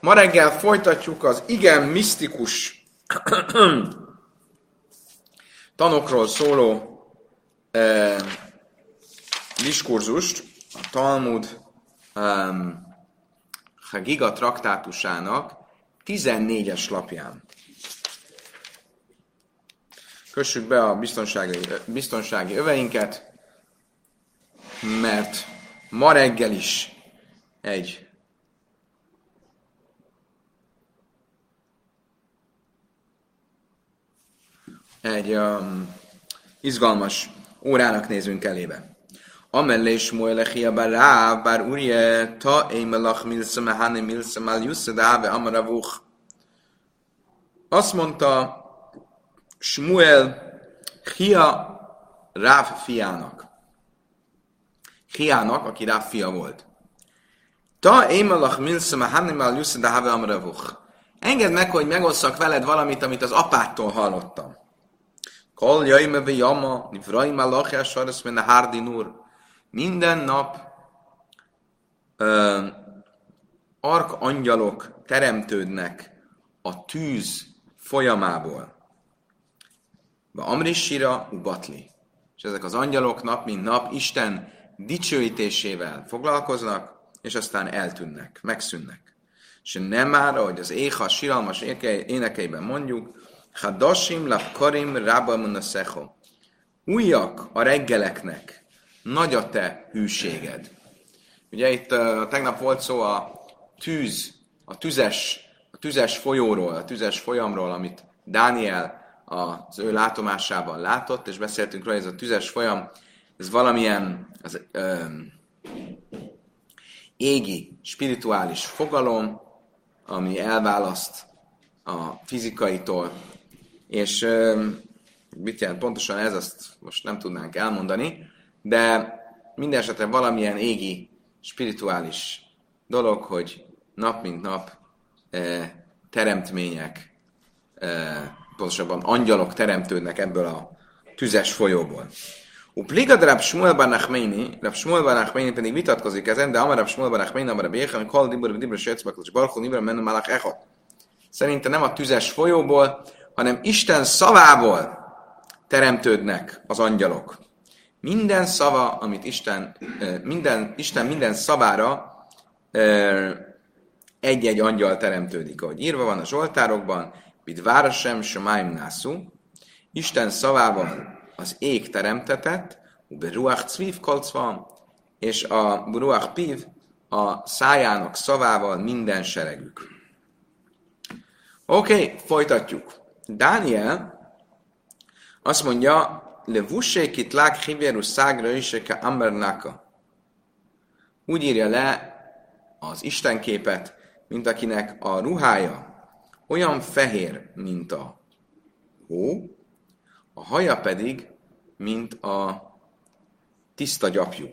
Ma reggel folytatjuk az igen misztikus tanokról szóló eh, diskurzust, a Talmud um, Giga traktátusának 14-es lapján. Kössük be a biztonsági, biztonsági öveinket, mert ma reggel is egy egy um, izgalmas órának nézünk elébe. Amellé Shmuel Echia Baráv, bár Urje, ta émelach milsza mehane milsza mal juszadáve amaravuch. Azt mondta Shmuel Chia Ráv fiának. Hiának, aki Ráv fia volt. Ta émelach milsza mehane mal juszadáve amaravuch. Engedd meg, hogy megosszak veled valamit, amit az apától hallottam. Kol jaime ve jama, nivraim alachja sarasz menne hárdinur. Minden nap uh, ark angyalok teremtődnek a tűz folyamából. Ba amrissira ubatli. És ezek az angyalok nap mint nap Isten dicsőítésével foglalkoznak, és aztán eltűnnek, megszűnnek. És nem már, ahogy az éha siralmas énekeiben mondjuk, Hadosim lapkarim rabba szecho. Újak a reggeleknek, nagy a te hűséged. Ugye itt uh, tegnap volt szó a tűz, a tüzes, a tüzes folyóról, a tüzes folyamról, amit Dániel az ő látomásában látott, és beszéltünk róla, ez a tüzes folyam, ez valamilyen az, ö, égi, spirituális fogalom, ami elválaszt a fizikaitól, és mit jelent pontosan ez, azt most nem tudnánk elmondani, de minden esetre valamilyen égi, spirituális dolog, hogy nap mint nap teremtmények, pontosabban angyalok teremtődnek ebből a tüzes folyóból. Upligad Rab Shmuel Bar Nachmeini, Rab Shmuel Bar Nachmeini pedig vitatkozik ezen, de Amar Rab Shmuel Bar Nachmeini, Amar Rab Yechon, Kol Dibur Dibur Shetzbak, és Barchol Nibur Mennem Malach Echot. Szerinte nem a tüzes folyóból, hanem Isten szavából teremtődnek az angyalok. Minden szava, amit Isten, minden, Isten minden szavára egy-egy angyal teremtődik, ahogy írva van a Zsoltárokban, Bid városem somáim nászú, Isten szavával az ég teremtetett, Ube ruach cvív van, és a ruach piv a szájának szavával minden seregük. Oké, okay, folytatjuk. Dániel azt mondja, Levussékit lák hivjeru szágra is, Ambernaka. Úgy írja le az Istenképet, mint akinek a ruhája olyan fehér, mint a hó, a haja pedig, mint a tiszta gyapjú.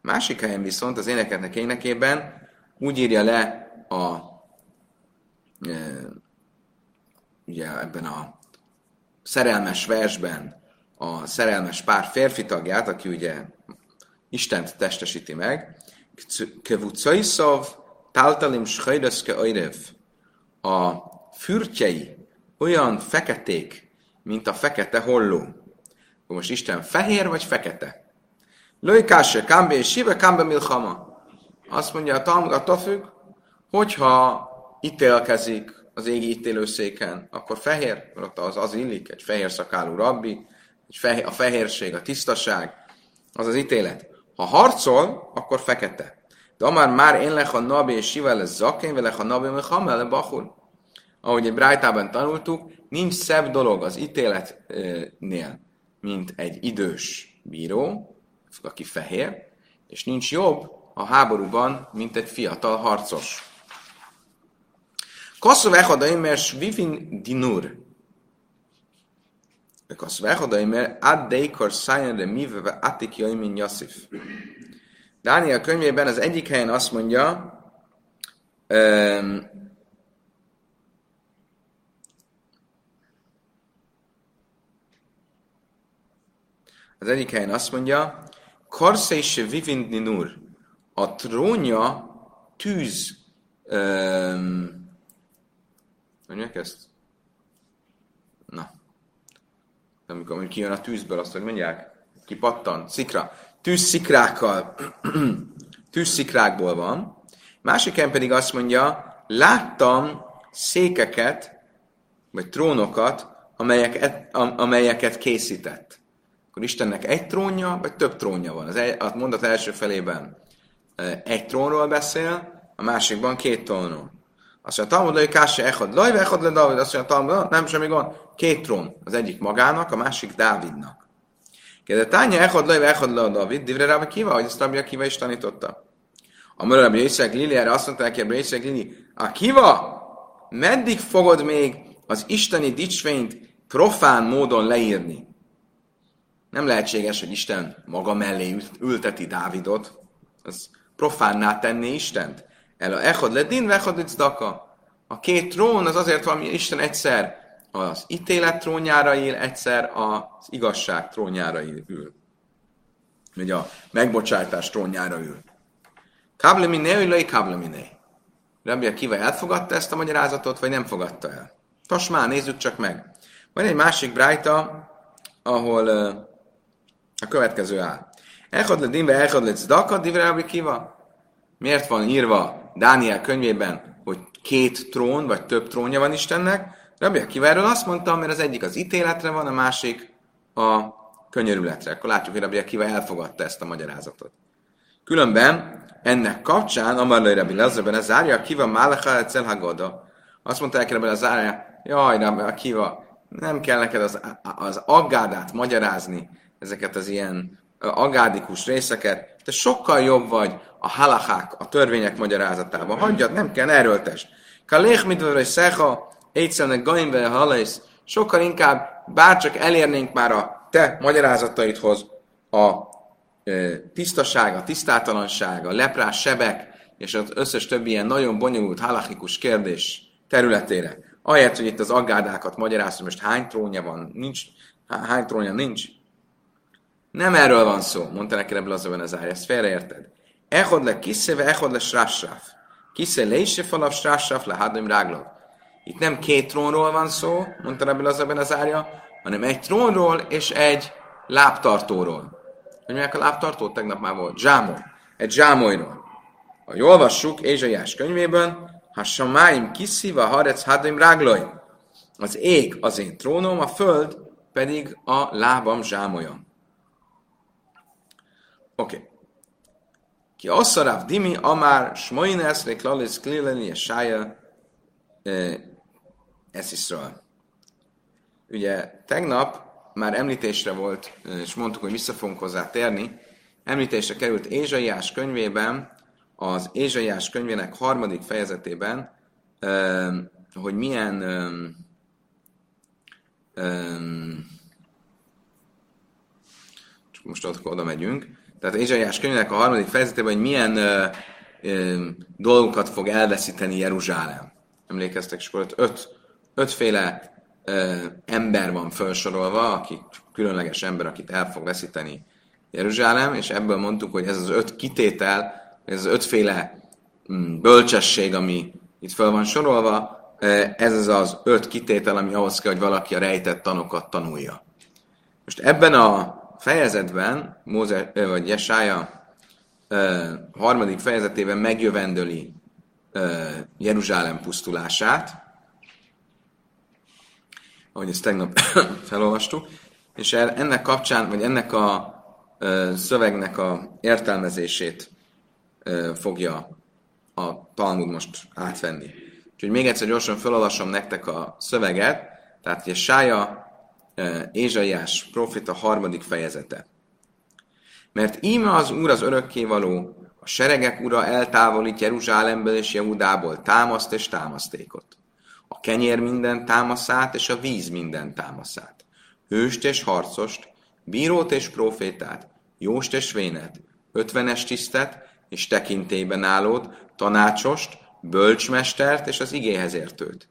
Másik helyen viszont az éneketnek énekében úgy írja le a e, ugye ebben a szerelmes versben a szerelmes pár férfi tagját, aki ugye Istent testesíti meg, Kevucaiszov, Táltalim Schajreszke Ajrev, a fürtjei olyan feketék, mint a fekete holló. Most Isten fehér vagy fekete? Lőkáse, kámbe és sive, kámbe milchama. Azt mondja a Talmud, attól függ, hogyha ítélkezik az égi ítélőszéken, akkor fehér, ott az, az illik, egy fehér szakálú rabbi, egy fehér, a fehérség, a tisztaság, az az ítélet. Ha harcol, akkor fekete. De amár már én lech a nabi és sivel lesz zakén, lech a nabi, mert hamele bachul. Ahogy egy brájtában tanultuk, nincs szebb dolog az ítéletnél, mint egy idős bíró, aki fehér, és nincs jobb a háborúban, mint egy fiatal harcos. Kasszov echadaimer svivin dinur. Kasszov echadaimer ad deikor száján de mive ve atik jaimin Yasif. Dániel könyvében az egyik helyen azt mondja, um, az egyik helyen azt mondja, Karszai se vivin dinur, a trónja tűz uh, mondják ezt? Na. Amikor amikor kijön a tűzből, azt hogy mondják? Kipattan, szikra. Tűzszikrákkal, tűzszikrákból van. Másik pedig azt mondja, láttam székeket, vagy trónokat, amelyeket, amelyeket készített. Akkor Istennek egy trónja, vagy több trónja van. Az egy, a mondat első felében egy trónról beszél, a másikban két trónról. Azt mondja, Talmud hogy Kási Echad Laj, Echad le David. Azt mondja, Talmud, nem semmi gond, két trón. Az egyik magának, a másik Dávidnak. Kérde, Tánya Echad Laj, Echad le David, Divre Rabbi Kiva, hogy ezt Rabbi Kiva is tanította. Amara Rabbi Yitzhak Lili, erre azt mondta neki, Rabbi Yitzhak Lili, a Kiva, meddig fogod még az isteni dicsvényt profán módon leírni? Nem lehetséges, hogy Isten maga mellé ülteti Dávidot, az profánná tenni Istent. El a echod le din, echod daka. A két trón az azért van, Isten egyszer az ítélet trónjára él, egyszer az igazság trónjára ül. Vagy a megbocsátás trónjára ül. Kable miné, lei kable miné. Rabbi Akiva elfogadta ezt a magyarázatot, vagy nem fogadta el? Tosmá, nézzük csak meg. Van egy másik brájta, ahol uh, a következő áll. Echad le dinve, echad le divre Rabbi Akiva. Miért van írva Dániel könyvében, hogy két trón, vagy több trónja van Istennek? Rabbi Akiva erről azt mondta, mert az egyik az ítéletre van, a másik a könyörületre. Akkor látjuk, hogy Rabbi Akiva elfogadta ezt a magyarázatot. Különben ennek kapcsán, Amarlai Rabbi Lezerben ez zárja, Akiva Málecha Ecel Hagoda. Azt mondta neki Rabbi zárja, jaj, Rabbi Akiva, nem kell neked az, az aggádát magyarázni, ezeket az ilyen agádikus részeket, te sokkal jobb vagy a halachák, a törvények magyarázatában. Hagyjad, nem kell erőltest. Kaléch midvöröj szecha, egyszerűen gaimbe halész, sokkal inkább bárcsak elérnénk már a te magyarázataidhoz a e, tisztaság, a tisztátalanság, a leprás sebek, és az összes többi ilyen nagyon bonyolult halachikus kérdés területére. Ahelyett, hogy itt az aggádákat magyarázom, most hány trónja van, nincs, hány trónja nincs, nem erről van szó, mondta neki ebből az az ezt félreérted. Echod le kiszeve, echod le srássaf. Kisze lése falav srássaf le hadim ráglov. Itt nem két trónról van szó, mondta ebből az az árja, hanem egy trónról és egy lábtartóról. Hogy mondják a lábtartót? Tegnap már volt. Zsámoly. Egy zsámolyról. Ha olvassuk Ézsaiás könyvében, ha samáim kiszíva harec hadim rágloj. Az ég az én trónom, a föld pedig a lábam zsámolyom. Oké. Okay. Ki asszaráv dimi, amár smoines, reklalis, klileni, és sája, ez Iszrael. Ugye tegnap már említésre volt, és mondtuk, hogy vissza fogunk hozzá térni, említésre került Ézsaiás könyvében, az Ézsaiás könyvének harmadik fejezetében, hogy milyen csak most ott oda megyünk, tehát Ézsaiás könyvének a harmadik fejezetében, hogy milyen ö, ö, dolgokat fog elveszíteni Jeruzsálem. Emlékeztek, és akkor öt, ötféle ö, ember van felsorolva, aki különleges ember, akit el fog veszíteni Jeruzsálem, és ebből mondtuk, hogy ez az öt kitétel, ez az ötféle mm, bölcsesség, ami itt fel van sorolva, ez az az öt kitétel, ami ahhoz kell, hogy valaki a rejtett tanokat tanulja. Most ebben a fejezetben, Móze, vagy Jesája harmadik fejezetében megjövendöli Jeruzsálem pusztulását, ahogy ezt tegnap felolvastuk, és ennek kapcsán, vagy ennek a szövegnek a értelmezését fogja a Talmud most átvenni. Úgyhogy még egyszer gyorsan felolvasom nektek a szöveget, tehát Jesája Ézsaiás profita harmadik fejezete. Mert íme az Úr az örökkévaló, a seregek ura eltávolít Jeruzsálemből és Jehudából támaszt és támasztékot. A kenyér minden támaszát és a víz minden támaszát. Hőst és harcost, bírót és profétát, jóst és vénet, ötvenes tisztet és tekintélyben állót, tanácsost, bölcsmestert és az igéhez értőt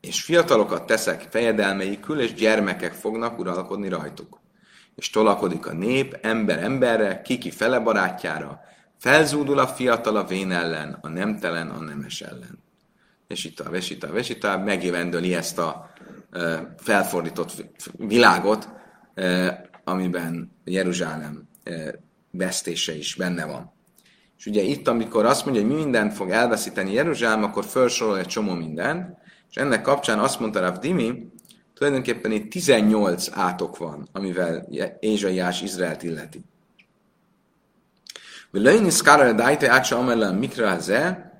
és fiatalokat teszek fejedelmeikül, és gyermekek fognak uralkodni rajtuk. És tolakodik a nép ember emberre, kiki fele barátjára, felzúdul a fiatal a vén ellen, a nemtelen a nemes ellen. és itt tovább, és itt tovább megjövendöli ezt a felfordított világot, amiben Jeruzsálem vesztése is benne van. És ugye itt, amikor azt mondja, hogy mi mindent fog elveszíteni Jeruzsálem, akkor felsorol egy csomó mindent, és ennek kapcsán azt mondta Rav Dimi, tulajdonképpen itt 18 átok van, amivel Ézsaiás Izraelt illeti. Vilöjni szkára dájte átsa amellem mikra ze,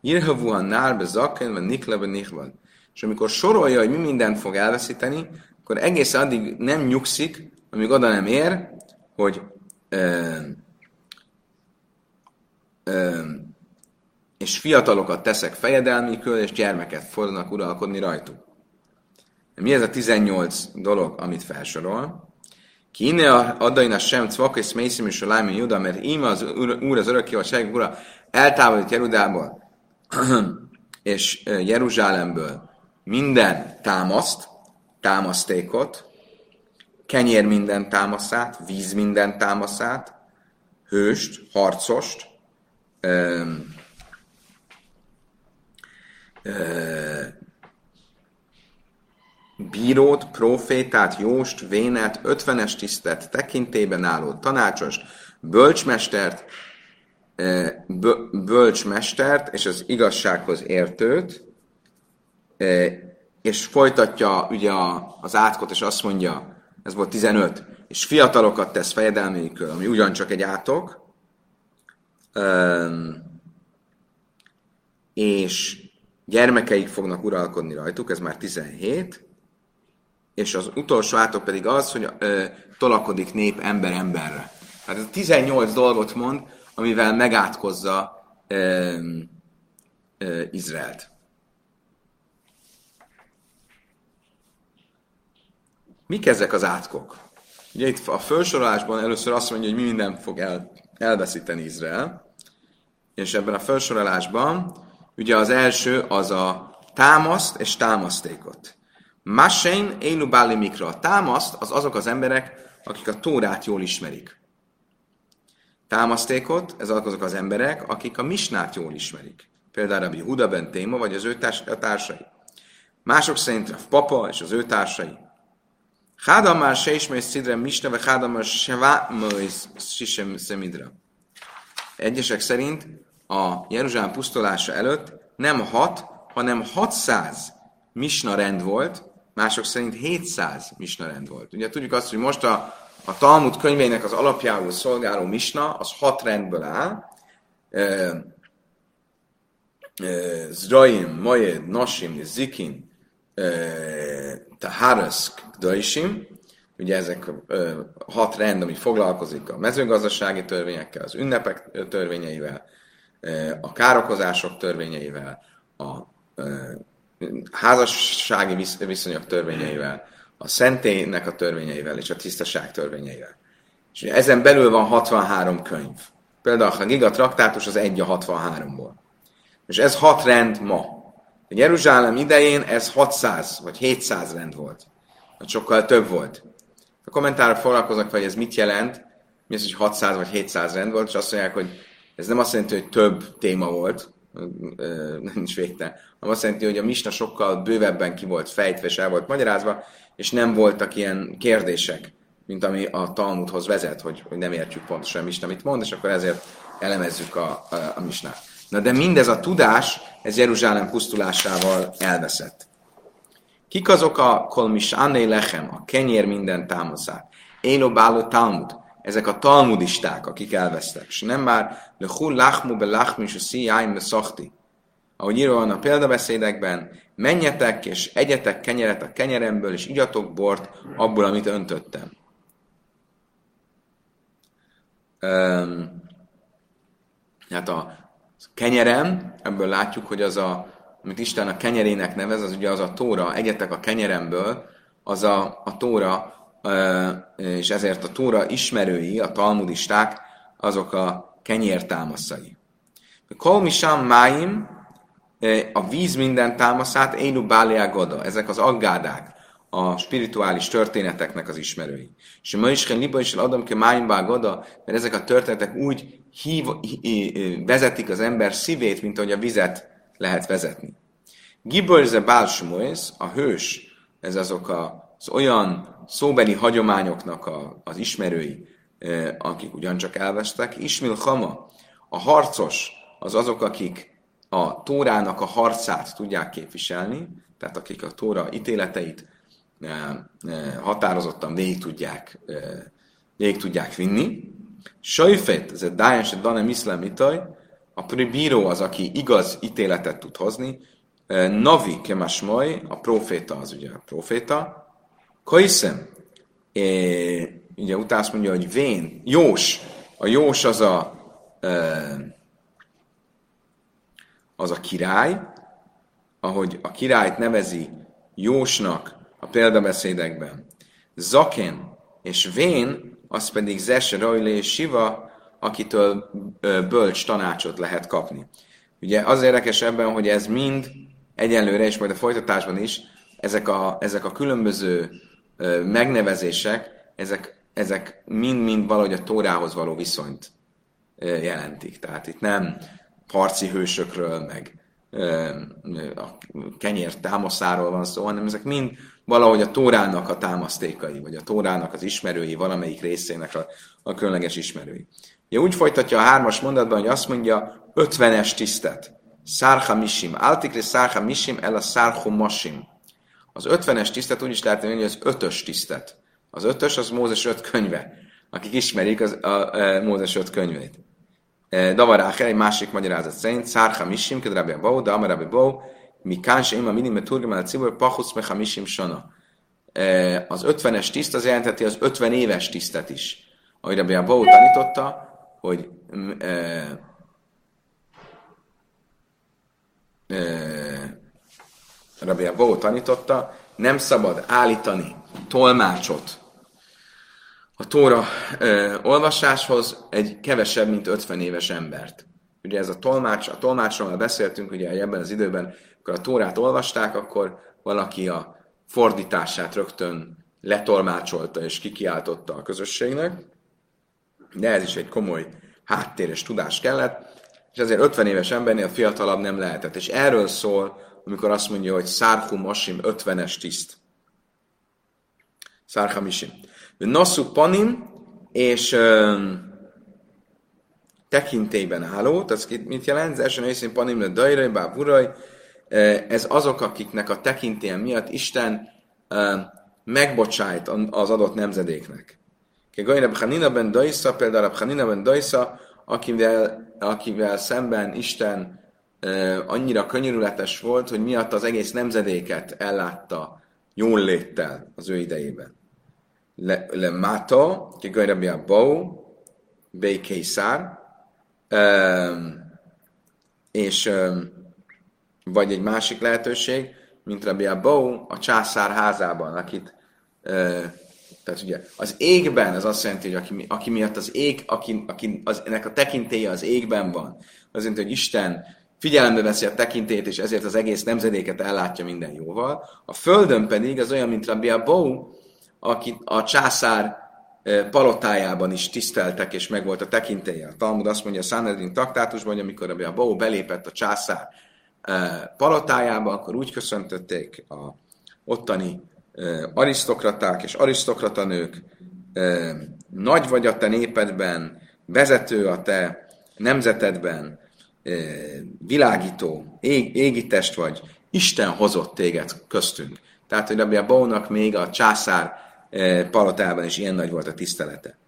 irhavuhan nárbe zakken, vagy niklebe nikval. És amikor sorolja, hogy mi mindent fog elveszíteni, akkor egész addig nem nyugszik, amíg oda nem ér, hogy ö, ö, és fiatalokat teszek fejedelmikül, és gyermeket fognak uralkodni rajtuk. Mi ez a 18 dolog, amit felsorol? Ki innen adain a sem cvak és mészim és a lájmi juda, mert íme az úr az örökké a ura eltávolít Jerudából és Jeruzsálemből minden támaszt, támasztékot, kenyér minden támaszát, víz minden támaszát, hőst, harcost, ö, ö, bírót, profétát, jóst, vénet, ötvenes tisztet, tekintében álló tanácsost, bölcsmestert, bölcsmestert és az igazsághoz értőt, és folytatja ugye az átkot, és azt mondja, ez volt 15, és fiatalokat tesz fejedelmékről, ami ugyancsak egy átok, és gyermekeik fognak uralkodni rajtuk, ez már 17, és az utolsó átok pedig az, hogy ö, tolakodik nép ember emberre. Tehát ez 18 dolgot mond, amivel megátkozza ö, ö, Izraelt. Mik ezek az átkok? Ugye itt a felsorolásban először azt mondja, hogy mi minden fog el, elveszíteni Izrael, és ebben a felsorolásban ugye az első az a támaszt és támasztékot. Masein élu báli mikra. A támaszt az azok az emberek, akik a Tórát jól ismerik. Támasztékot, ez azok az emberek, akik a Misnát jól ismerik. Például Rabbi Huda ben Téma, vagy az ő társai. Mások szerint a papa és az ő társai. Hádamár se ismer szidre misne, vagy hádamár se szemidra. Egyesek szerint a Jeruzsálem pusztulása előtt nem hat, hanem 600 misna rend volt, mások szerint 700 misna rend volt. Ugye tudjuk azt, hogy most a, a Talmud könyvének az alapjául szolgáló misna, az hat rendből áll. Zraim, Majed, Nashim, Zikin, Taharas, Daishim, ugye ezek hat rend, ami foglalkozik a mezőgazdasági törvényekkel, az ünnepek törvényeivel, a károkozások törvényeivel, a házassági viszonyok törvényeivel, a szentélynek a törvényeivel és a tisztaság törvényeivel. És ezen belül van 63 könyv. Például a Giga traktátus az egy a 63-ból. És ez hat rend ma. A Jeruzsálem idején ez 600 vagy 700 rend volt. Vagy sokkal több volt. A kommentárok foglalkoznak, hogy ez mit jelent, mi az, hogy 600 vagy 700 rend volt, és azt mondják, hogy ez nem azt jelenti, hogy több téma volt, nincs végtelen, hanem azt jelenti, hogy a misna sokkal bővebben ki volt fejtve és el volt magyarázva, és nem voltak ilyen kérdések, mint ami a Talmudhoz vezet, hogy, hogy nem értjük pontosan a misna mit mond, és akkor ezért elemezzük a, a, a misnát. Na de mindez a tudás, ez Jeruzsálem pusztulásával elveszett. Kik azok a kolmis anné lechem, a kenyér minden támaszát? Én obáló Talmud ezek a talmudisták, akik elvesztek. És nem már lechul lachmu be lachmi és a szíjáim be szachti. Ahogy írva van a példabeszédekben, menjetek és egyetek kenyeret a kenyeremből, és igyatok bort abból, amit öntöttem. Um, hát a kenyerem, ebből látjuk, hogy az a, amit Isten a kenyerének nevez, az ugye az a tóra, egyetek a kenyeremből, az a, a tóra és ezért a Tóra ismerői, a talmudisták, azok a kenyértámaszai. Kolmisam máim, a víz minden támaszát, Énu Báliá Goda, ezek az aggádák, a spirituális történeteknek az ismerői. És ma is liba is adom ki máim Goda, mert ezek a történetek úgy hív, vezetik az ember szívét, mint ahogy a vizet lehet vezetni. Giborze Bálsmoész, a hős, ez azok a, az olyan szóbeli hagyományoknak a, az ismerői, akik ugyancsak elvesztek. Ismil Hama, a harcos, az azok, akik a Tórának a harcát tudják képviselni, tehát akik a Tóra ítéleteit határozottan végig tudják, végig tudják vinni. Sajfet, ez egy Dájens, Danem Iszlám itaj, a bíró az, aki igaz ítéletet tud hozni, Navi kemasmaj, a proféta az ugye a proféta, Kaiszem, ugye utána azt mondja, hogy vén, Jós, a Jós az a az a király, ahogy a királyt nevezi Jósnak a példabeszédekben. Zaken és Vén, az pedig Zese, Rajlé és Siva, akitől bölcs tanácsot lehet kapni. Ugye az érdekes ebben, hogy ez mind egyenlőre, és majd a folytatásban is, ezek a, ezek a különböző megnevezések, ezek, ezek mind-mind valahogy a Tórához való viszonyt jelentik. Tehát itt nem harci hősökről, meg a kenyér támaszáról van szó, hanem ezek mind valahogy a Tórának a támasztékai, vagy a Tórának az ismerői, valamelyik részének a, a különleges ismerői. Ja, úgy folytatja a hármas mondatban, hogy azt mondja, ötvenes tisztet. Szárha misim. Altikri szárha misim, el a szárho masim. Az ötvenes tisztet úgy is lehet mondani, hogy az ötös tisztet. Az ötös az Mózes öt könyve. Akik ismerik az, a, a Mózes öt könyvét. Davarácher, egy másik magyarázat szerint, Szárha Misim, Ked Rabbi Abou, de Amar Rabbi Abou, mi káns én a minim meturgam el cibor, pachusz mecha Misim Sana. Az ötvenes tiszt az jelenteti az ötven éves tisztet is. Ahogy Rabbi Abou tanította, hogy e, e, Rabbi Abou tanította, nem szabad állítani tolmácsot a Tóra ö, olvasáshoz egy kevesebb, mint 50 éves embert. Ugye ez a tolmács, a tolmácsról beszéltünk, ugye ebben az időben, amikor a Tórát olvasták, akkor valaki a fordítását rögtön letolmácsolta és kikiáltotta a közösségnek, de ez is egy komoly háttér és tudás kellett, és ezért 50 éves embernél fiatalabb nem lehetett. És erről szól, amikor azt mondja, hogy Szárhu Masim 50-es tiszt. Szárha Misim. Nasu panim, és um, tekintélyben álló, tehát mit jelent? Az első részén panim le dajraj, báburaj, ez azok, akiknek a tekintélyen miatt Isten uh, megbocsájt az adott nemzedéknek. Gajra Bchanina ben Daisa, például Bchanina ben Daisa, akivel, akivel szemben Isten annyira könyörületes volt, hogy miatt az egész nemzedéket ellátta jól léttel az ő idejében. Le, le máta, ki gajrabia bau, bej és vagy egy másik lehetőség, mint Rabia Bau a császár házában, akit tehát ugye az égben az azt jelenti, hogy aki, aki miatt az ég, aki, aki az, ennek a tekintélye az égben van, az jelenti, hogy Isten figyelembe veszi a tekintét, és ezért az egész nemzedéket ellátja minden jóval. A földön pedig az olyan, mint Rabbi Abou, akit a császár palotájában is tiszteltek, és meg volt a tekintélye. A Talmud azt mondja a Sanhedrin taktátusban, hogy amikor a Bó belépett a császár palotájába, akkor úgy köszöntötték a ottani arisztokraták és arisztokratanők, nagy vagy a te népedben, vezető a te nemzetedben, világító, ég, égitest vagy, Isten hozott téged köztünk. Tehát, hogy Rabbi Bónak még a császár palotában is ilyen nagy volt a tisztelete.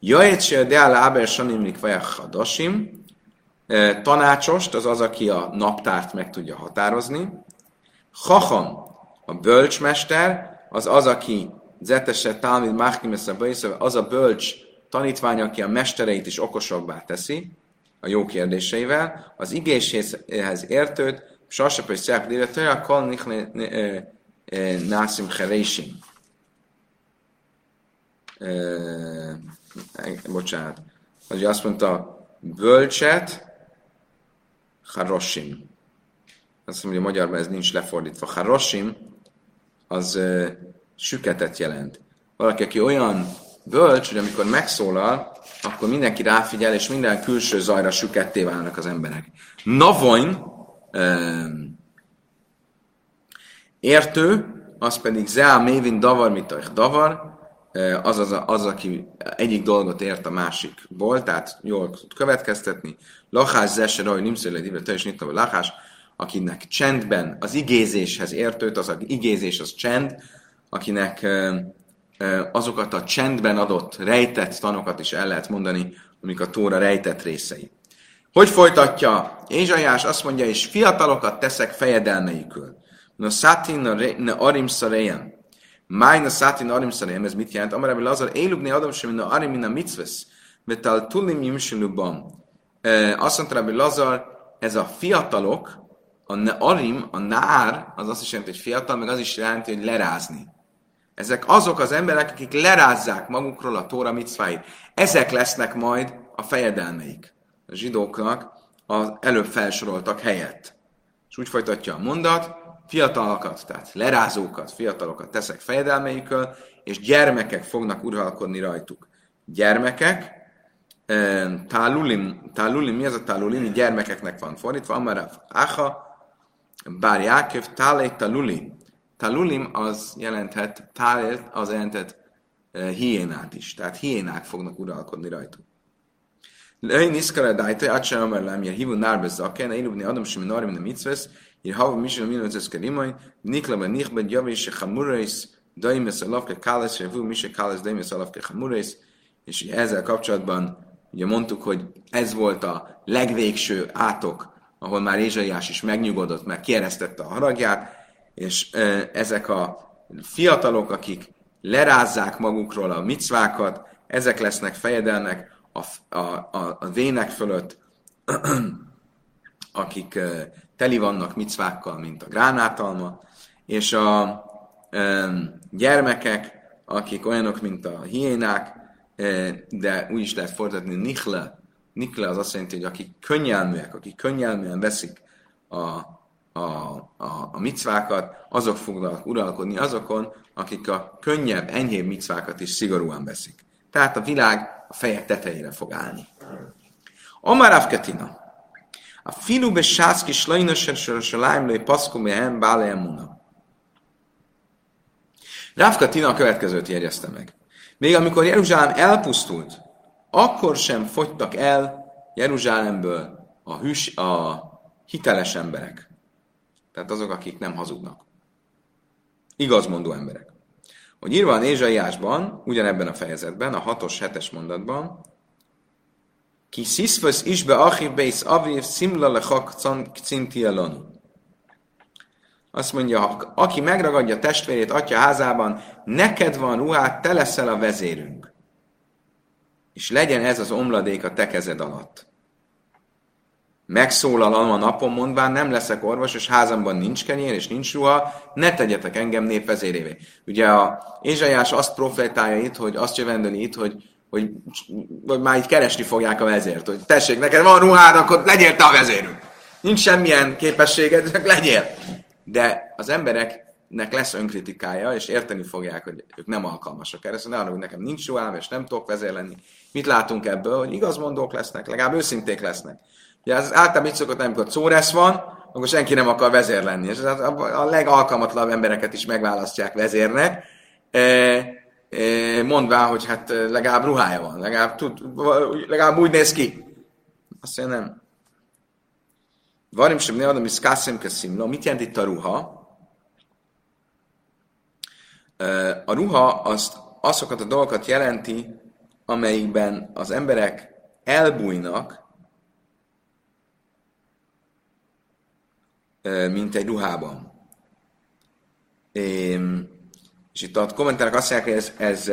Jajet se de áber sanimlik hadasim, tanácsost, az az, aki a naptárt meg tudja határozni. Hacham, a bölcsmester, az az, aki zetese talmid machkim az a bölcs tanítvány, aki a mestereit is okosabbá teszi, a jó kérdéseivel, az igéséhez értőd, sasap és szép illetve a kol nászim herésim bocsánat, az azt mondta, bölcset, harosim. Azt mondja, hogy magyarban ez nincs lefordítva. Harosim, az süketet jelent. Valaki, aki olyan bölcs, hogy amikor megszólal, akkor mindenki ráfigyel, és minden külső zajra süketté válnak az emberek. Navoin, uh, értő, az pedig Zea Mévin Davar, mit Davar, az, az, az, aki egyik dolgot ért a másikból, tehát jól tud következtetni. Lachás zese raj, nimszőle divre, te is nyitva, lachás, akinek csendben az igézéshez értőt, az, az igézés az csend, akinek azokat a csendben adott rejtett tanokat is el lehet mondani, amik a Tóra rejtett részei. Hogy folytatja? Ézsajás azt mondja, és fiatalokat teszek fejedelmeikül. Na satin na arim szarejem. Máj na satin arim szarejem, ez mit jelent? Amarabbi Lazar, élubni adom sem na arim min a mitzvesz, vetal tulim jimsilubam. Azt mondta Rabbi Lazar, ez a fiatalok, a arim, a nár, az azt is jelenti, hogy fiatal, meg az is jelenti, hogy lerázni. Ezek azok az emberek, akik lerázzák magukról a Tóra mitzváit. Ezek lesznek majd a fejedelmeik a zsidóknak az előbb felsoroltak helyett. És úgy folytatja a mondat, fiatalokat, tehát lerázókat, fiatalokat teszek fejedelmeikől, és gyermekek fognak uralkodni rajtuk. Gyermekek, tálulim, tálulim, mi az a tálulim? Gyermekeknek van fordítva, amarav áha, bár Jákev, tálé talulim. Talulim az jelenthet, tálét az jelenthet hiénát is. Tehát hiénák fognak uralkodni rajtuk. Lein iskara daita, at sem amar lam, jer hivu nár bezaken, én ubni adam sem narim na mitzvesz, jer hava mishin amino ez karimai, nikla ben nichben javis se chamurais, daimes alapke kálasz, jer hivu mishe kálasz, daimes alapke chamurais, és ezzel kapcsolatban ugye mondtuk, hogy ez volt a legvégső átok, ahol már Ézsaiás is megnyugodott, mert kieresztette a haragját, és ezek a fiatalok, akik lerázzák magukról a micvákat, ezek lesznek fejedelmek a, a, a, a vének fölött, akik teli vannak micvákkal, mint a gránátalma, és a gyermekek, akik olyanok, mint a hiénák, de úgy is lehet fordítani, nikle, nikle az azt jelenti, hogy akik könnyelműek, akik könnyelműen veszik a, a, a, a micvákat, azok fognak uralkodni azokon, akik a könnyebb, enyhébb micvákat is szigorúan veszik. Tehát a világ a feje tetejére fog állni. Omar Avketina. A filu be sászki slajnosen sorosaláim lőj paszkum hem bále emuna. Rávkatina a következőt jegyezte meg. Még amikor Jeruzsálem elpusztult, akkor sem fogytak el Jeruzsálemből a, hűs, a hiteles emberek. Tehát azok, akik nem hazudnak. Igazmondó emberek. Hogy írva a Nézsaiásban, ugyanebben a fejezetben, a 6-os, 7-es mondatban, ki sziszvösz isbe achiv bész aviv szimla lechak cintielon. Azt mondja, aki megragadja testvérét atya házában, neked van ruhát, te leszel a vezérünk. És legyen ez az omladék a te kezed alatt megszólalom a napon mondván, nem leszek orvos, és házamban nincs kenyér, és nincs ruha, ne tegyetek engem népvezérévé. Ugye a Ézsaiás azt profétálja itt, hogy azt jövendeli itt, hogy, hogy, hogy már így keresni fogják a vezért, hogy tessék, neked van ruhád, akkor legyél te a vezérünk. Nincs semmilyen képességed, csak legyél. De az embereknek lesz önkritikája, és érteni fogják, hogy ők nem alkalmasak erre. Szóval ne arra, hogy nekem nincs ruhám, és nem tudok vezér lenni. Mit látunk ebből? Hogy igazmondók lesznek, legalább őszinték lesznek. Ugye az általában mit szokott, amikor szóresz van, akkor senki nem akar vezér lenni. És a legalkalmatlanabb embereket is megválasztják vezérnek, e, e, mondvá, hogy hát legalább ruhája van, legalább, tud, legalább úgy néz ki. Azt mondja, nem. Varim sem ne adom, is kasszem No, Mit jelent itt a ruha? E, a ruha azt, azokat a dolgokat jelenti, amelyikben az emberek elbújnak, mint egy ruhában. És itt a kommentárok azt mondják, hogy ez, ez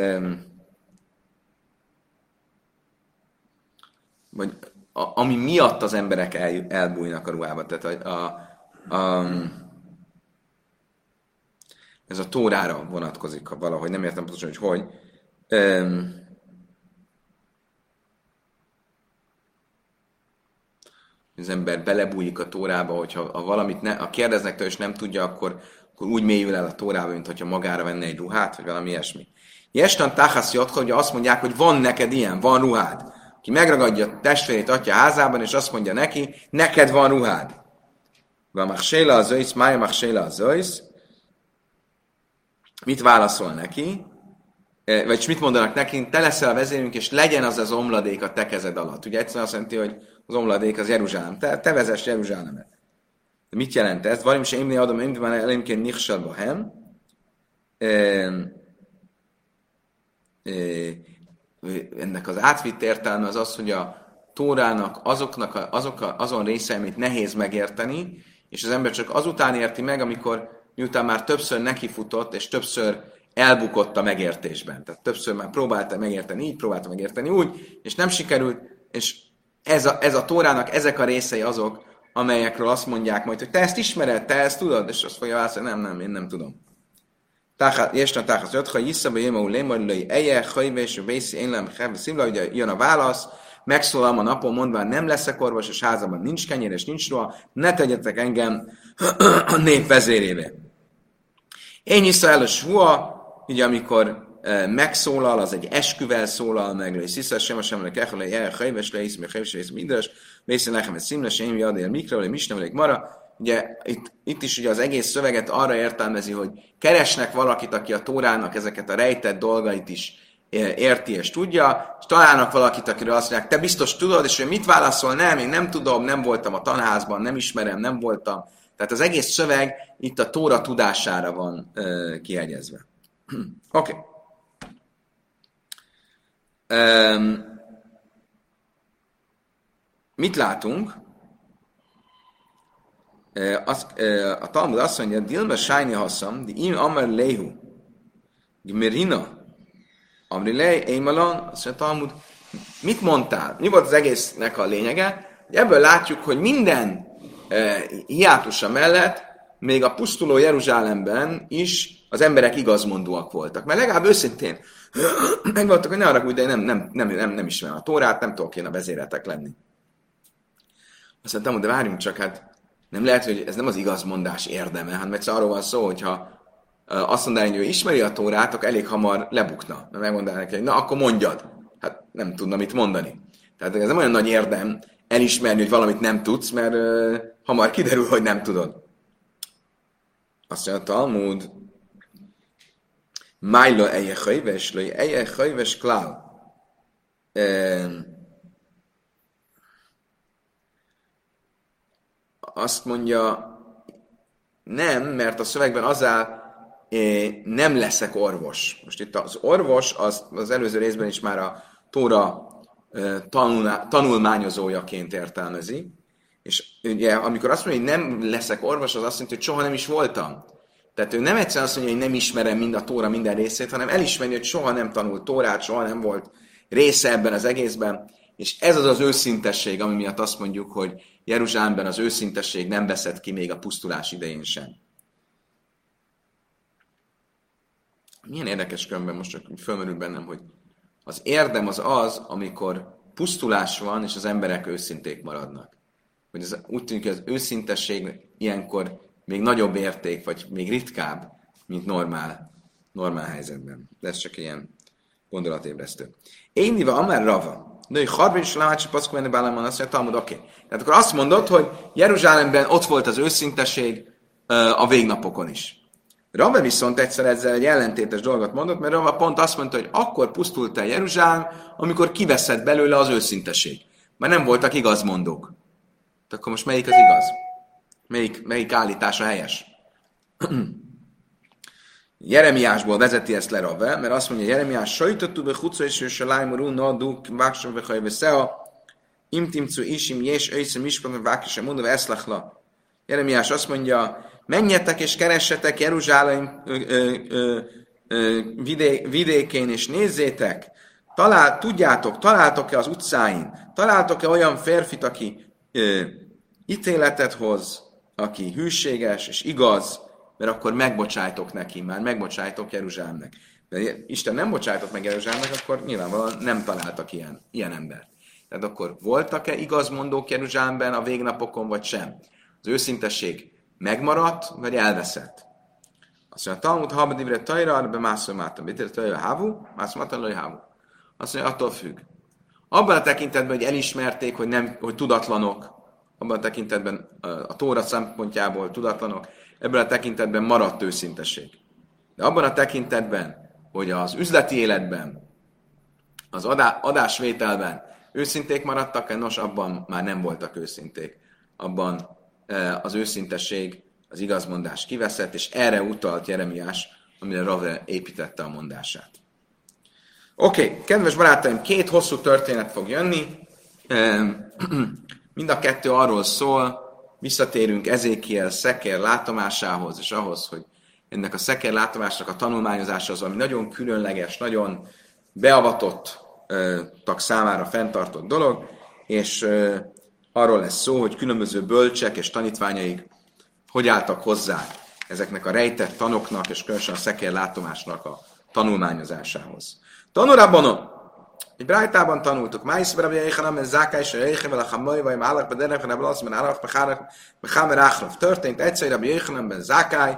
vagy a, ami miatt az emberek el, elbújnak a ruhába. Tehát a, a, a, ez a tórára vonatkozik, ha valahogy nem értem pontosan, hogy hogy. Um, az ember belebújik a tórába, hogyha ha valamit ne, ha kérdeznek tőle, és nem tudja, akkor, akkor úgy mélyül el a tórába, mint hogyha magára venne egy ruhát, vagy valami ilyesmi. Ilyestan táhasz jatka, hogy azt mondják, hogy van neked ilyen, van ruhád. Ki megragadja a testvérét atya házában, és azt mondja neki, neked van ruhád. Van machséla az ősz, mája machséla az ősz, mit válaszol neki? Vagy mit mondanak neki? Te leszel a vezérünk, és legyen az az omladék a te kezed alatt. Ugye egyszerűen azt jelenti, hogy az omladék az Jeruzsálem. Te, te vezess Jeruzsálemet. De mit jelent ez? Valim se imni adom, imni van elimként nichsal hem. Ennek az átvitt értelme az az, hogy a Tórának azoknak a, azok a, azon része, amit nehéz megérteni, és az ember csak azután érti meg, amikor miután már többször nekifutott, és többször elbukott a megértésben. Tehát többször már próbálta megérteni így, próbálta megérteni úgy, és nem sikerült, és ez a, ez a Tórának ezek a részei azok, amelyekről azt mondják majd, hogy te ezt ismered, te ezt tudod, és azt fogja válaszolni, nem, nem, én nem tudom. Jesna táchasz jött, ha iszaba jöjjön, ahol lémar, lőj eje, hajvés, vészi, én nem, szimla, ugye jön a válasz, megszólalom a napon mondván, nem leszek orvos, és házamban nincs kenyér, és nincs ruha, ne tegyetek engem a nép vezérévé. Én iszta el a ugye amikor megszólal, az egy esküvel szólal meg, hogy szisza sem, sem, le kechel, le jel, hajves, le iszmi, hajves, le iszmi, mindres, vészen lechem, szimle, sem, jadél, mikra, le misnem, mara. Ugye itt, itt, is ugye az egész szöveget arra értelmezi, hogy keresnek valakit, aki a Tórának ezeket a rejtett dolgait is érti és tudja, és találnak valakit, akiről azt mondják, te biztos tudod, és hogy mit válaszol, nem, én nem tudom, nem voltam a tanházban, nem ismerem, nem voltam. Tehát az egész szöveg itt a Tóra tudására van uh, kihegyezve. Oké. Okay. Um, mit látunk? Az, a Talmud azt mondja, Dilma Sájni Hassam, di im Amar Lehu, Gmerina, Amrilei, Eimalon, azt mondja Talmud, mit mondtál? Mi volt az egésznek a lényege? Ebből látjuk, hogy minden uh, hiátusa mellett, még a pusztuló Jeruzsálemben is az emberek igazmondóak voltak. Mert legalább őszintén megvoltak, hogy ne arra, de én nem, nem, nem, nem, nem ismerem a tórát, nem tudok én a vezéretek lenni. Azt mondtam, de várjunk csak, hát nem lehet, hogy ez nem az igazmondás érdeme, hanem egyszer arról van szó, hogyha azt mondaná, hogy ő ismeri a tórát, akkor elég hamar lebukna. Mert megmondaná neki, hogy na, akkor mondjad. Hát nem tudna mit mondani. Tehát ez nem olyan nagy érdem elismerni, hogy valamit nem tudsz, mert uh, hamar kiderül, hogy nem tudod. Azt mondja a Talmud, Májla eje hajves, lőj eje hajves klál. Azt mondja, nem, mert a szövegben az áll, nem leszek orvos. Most itt az orvos, az, az előző részben is már a Tóra tanul, tanulmányozójaként értelmezi, és ugye amikor azt mondja, hogy nem leszek orvos, az azt jelenti, hogy soha nem is voltam. Tehát ő nem egyszerűen azt mondja, hogy nem ismerem mind a Tóra minden részét, hanem elismeri, hogy soha nem tanult Tórát, soha nem volt része ebben az egészben, és ez az az őszintesség, ami miatt azt mondjuk, hogy Jeruzsálemben az őszintesség nem veszett ki még a pusztulás idején sem. Milyen érdekes különben most csak fölmerül bennem, hogy az érdem az az, amikor pusztulás van, és az emberek őszinték maradnak. Hogy ez úgy tűnik, hogy az őszintesség ilyenkor még nagyobb érték, vagy még ritkább, mint normál, normál helyzetben. De ez csak ilyen gondolatébresztő. Én niva amár rava. Női harbi is lámácsi paszkó menni bálamon, azt mondja, Talmud, oké. Okay. Tehát akkor azt mondod, hogy Jeruzsálemben ott volt az őszinteség a végnapokon is. Rava viszont egyszer ezzel egy ellentétes dolgot mondott, mert Rava pont azt mondta, hogy akkor pusztult el Jeruzsálem, amikor kiveszett belőle az őszinteség. Mert nem voltak igazmondók. Tehát akkor most melyik az igaz? Melyik, melyik állítása helyes? Jeremiásból vezeti ezt le Rave, mert azt mondja, Jeremiás sajtottu be chuca és ő se lájmorú, na duk, váksa be hajve szea, imtimcu isim, jés, öjszem, mispam, vákisa, mondva, eszlachla. Jeremiás azt mondja, menjetek és keressetek Jeruzsálem vidékén, és nézzétek, talál, tudjátok, találtok-e az utcáin, találtok-e olyan férfit, aki ö, ítéletet hoz, aki hűséges és igaz, mert akkor megbocsájtok neki, már megbocsájtok Jeruzsálemnek. De Isten nem bocsájtott meg Jeruzsálemnek, akkor nyilvánvalóan nem találtak ilyen, ilyen embert. Tehát akkor voltak-e igazmondók Jeruzsálemben a végnapokon, vagy sem? Az őszintesség megmaradt, vagy elveszett? Azt mondja, Talmud habadivre tajra, be mászol mátam. Mit tajra hávu? Mászol mátam, hávu. Azt mondja, attól függ. Abban a tekintetben, hogy elismerték, hogy, nem, hogy tudatlanok, abban a tekintetben a Tóra szempontjából tudatlanok, ebben a tekintetben maradt őszinteség. De abban a tekintetben, hogy az üzleti életben, az adá- adásvételben őszinték maradtak, nos, abban már nem voltak őszinték. Abban az őszintesség, az igazmondás kiveszett, és erre utalt Jeremiás, amire Rave építette a mondását. Oké, okay, kedves barátaim, két hosszú történet fog jönni. Mind a kettő arról szól, visszatérünk Ezékiel szekér látomásához, és ahhoz, hogy ennek a szekér látomásnak a tanulmányozása az, ami nagyon különleges, nagyon beavatottak számára fenntartott dolog, és arról lesz szó, hogy különböző bölcsek és tanítványaik hogy álltak hozzá ezeknek a rejtett tanoknak, és különösen a szekér látomásnak a tanulmányozásához. Tanulában egy brájtában tanultuk, Májsz Yechanan ben Zákai, és Yechanan ben Achamai, vagy Málak ben Derek, ben Ablasz, ben Arach, ben Chamer Achraf. Történt egyszer Rabbi Yechanan ben Zákai,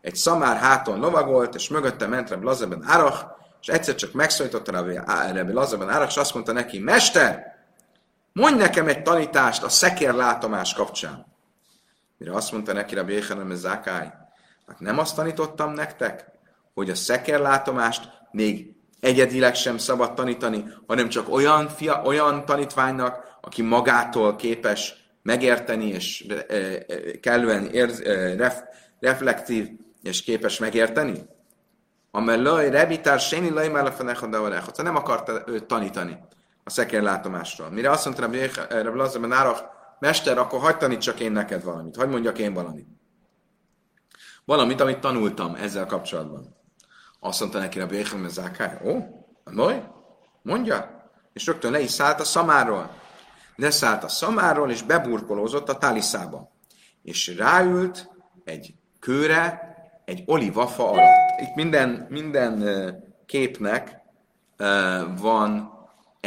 egy szamár háton lovagolt, és mögötte ment Rabbi Lazar ben Arach, és egyszer csak megszólította Rabbi Lazar ben Arach, és azt mondta neki, Mester, mondj nekem egy tanítást a szekér látomás kapcsán. Mire azt mondta neki Rabbi Yechanan ben Zákai, hát nem azt tanítottam nektek, hogy a szekér látomást még egyedileg sem szabad tanítani, hanem csak olyan, fia, olyan tanítványnak, aki magától képes megérteni, és e, e, kellően érz, e, ref, reflektív, és képes megérteni? Amellaj, rebitár, séni laj már a nem akarta őt tanítani a szekérlátomásról. Mire azt mondta Rabbi Lazar Nárach, mester, akkor hagyd tanítsak én neked valamit, hagyd mondjak én valamit. Valamit, amit tanultam ezzel kapcsolatban. Azt mondta neki a Béchem Zákály, ó, majd, mondja. És rögtön le is szállt a szamáról. Leszállt a szamáról, és beburkolózott a taliszába. És ráült egy kőre, egy olivafa alatt. Itt minden, minden képnek van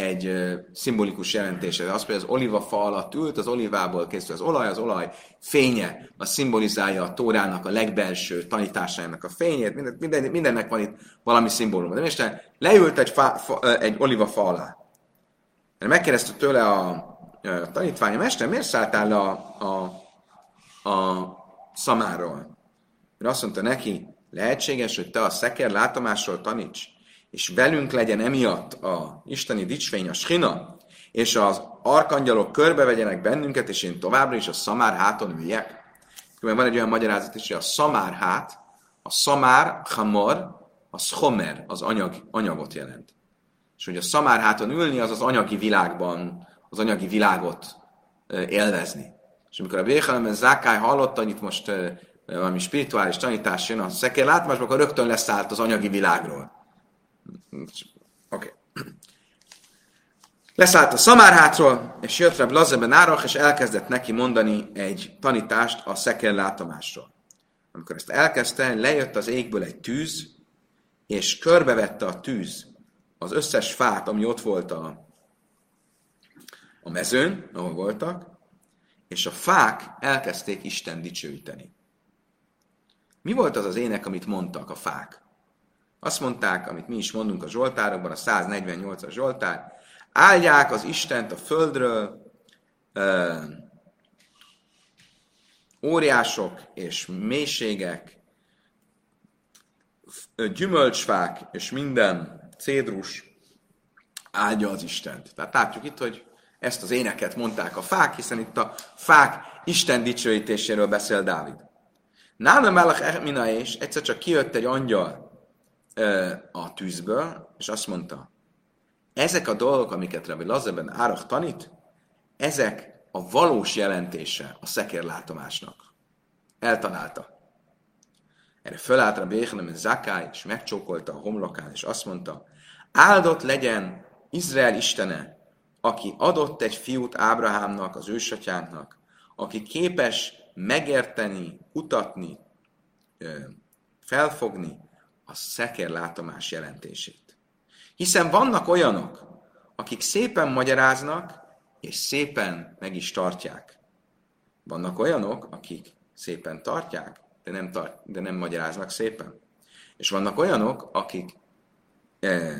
egy szimbolikus jelentése. Az, hogy az olivafa alatt ült, az olivából készül az olaj, az olaj fénye, az szimbolizálja a Tórának a legbelső tanításának a fényét, minden, minden, mindennek van itt valami szimbólum. De Isten leült egy, fa, fa, egy olivafa alá. Megkérdezte tőle a, a tanítványa, mester, miért szálltál le a, a, a szamáról? Mert azt mondta neki, lehetséges, hogy te a szeker látomásról taníts és velünk legyen emiatt a isteni dicsfény, a schina, és az arkangyalok körbevegyenek bennünket, és én továbbra is a szamár háton üljek. Van egy olyan magyarázat is, hogy a szamár hát, a szamár, hamar, a schomer, az anyag, anyagot jelent. És hogy a szamár háton ülni, az az anyagi világban, az anyagi világot élvezni. És amikor a Béhelemben Zákály hallotta, hogy itt most valami spirituális tanítás jön a szekér látmásban, akkor rögtön leszállt az anyagi világról. Oké. Okay. Leszállt a szamárhátról, és jött Reb Lazeben Árach, és elkezdett neki mondani egy tanítást a szekér látomásról. Amikor ezt elkezdte, lejött az égből egy tűz, és körbevette a tűz az összes fát, ami ott volt a, a mezőn, ahol voltak, és a fák elkezdték Isten dicsőíteni. Mi volt az az ének, amit mondtak a fák? Azt mondták, amit mi is mondunk a Zsoltárokban, a 148-as Zsoltár, áldják az Istent a földről, ö, óriások és mélységek, gyümölcsfák és minden cédrus áldja az Istent. Tehát látjuk itt, hogy ezt az éneket mondták a fák, hiszen itt a fák Isten dicsőítéséről beszél Dávid. Nálam Melech Mina és egyszer csak kijött egy angyal, a tűzből, és azt mondta, ezek a dolgok, amiket Rabbi Lazarben Árach tanít, ezek a valós jelentése a szekérlátomásnak. Eltalálta. Erre fölállt Rabbi Yechanem Zakály, és megcsókolta a homlokán, és azt mondta, áldott legyen Izrael istene, aki adott egy fiút Ábrahámnak, az ősatyánknak, aki képes megérteni, kutatni, felfogni a szekerlátomás jelentését. Hiszen vannak olyanok, akik szépen magyaráznak, és szépen meg is tartják. Vannak olyanok, akik szépen tartják, de nem, tart, de nem magyaráznak szépen. És vannak olyanok, akik e,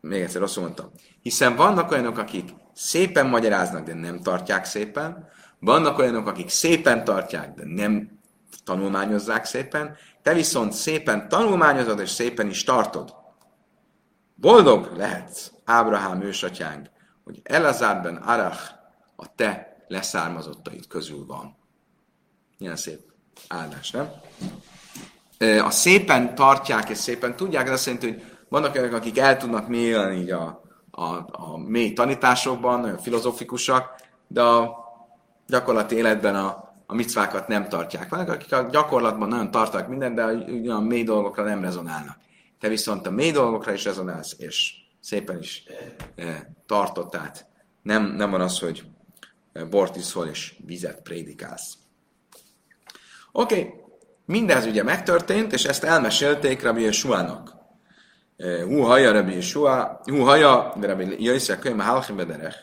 még egyszer rosszul mondtam. Hiszen vannak olyanok, akik szépen magyaráznak, de nem tartják szépen. Vannak olyanok, akik szépen tartják, de nem tanulmányozzák szépen, te viszont szépen tanulmányozod, és szépen is tartod. Boldog lehetsz, Ábrahám ősatyánk, hogy Elazárben Arach a te leszármazottaid közül van. Milyen szép áldás, nem? A szépen tartják és szépen tudják, ez azt jelenti, hogy vannak olyanok, akik el tudnak mélni így a, a, a mély tanításokban, olyan filozofikusak, de a gyakorlati életben a, a micvákat nem tartják. Vannak, akik a gyakorlatban nagyon tartanak mindent, de a mély dolgokra nem rezonálnak. Te viszont a mély dolgokra is rezonálsz, és szépen is e, tartott, tehát nem, nem van az, hogy bort iszol és vizet prédikálsz. Oké, okay. mindez ugye megtörtént, és ezt elmesélték Rabbi Yeshuának. Hú haja Rabbi Yeshua, hú haja, Rabbi Jöjszek, könyv bederech.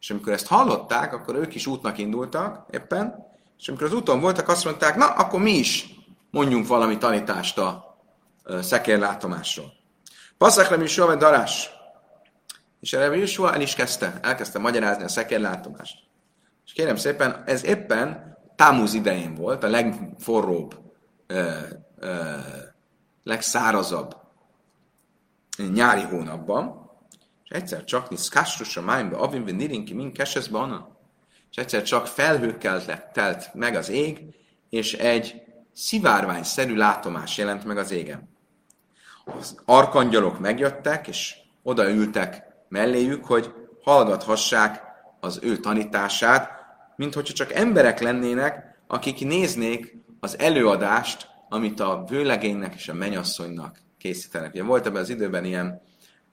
És amikor ezt hallották, akkor ők is útnak indultak éppen, és amikor az úton voltak, azt mondták, na, akkor mi is mondjunk valami tanítást a szekérlátomásról. Passzak Rabbi Yeshua darás. És Rabbi Yeshua el is kezdte, elkezdte magyarázni a szekérlátomást. És kérem szépen, ez éppen Támuz idején volt, a legforróbb, ö, ö, legszárazabb nyári hónapban, és egyszer csak nisz kastrus a májnba, avin ve nirinki min kesesz bana, és egyszer csak felhőkkel telt meg az ég, és egy szivárványszerű látomás jelent meg az égen. Az arkangyalok megjöttek, és odaültek melléjük, hogy hallgathassák az ő tanítását, mint hogyha csak emberek lennének, akik néznék az előadást, amit a vőlegénynek és a menyasszonynak készítenek. Ugye volt ebben az időben ilyen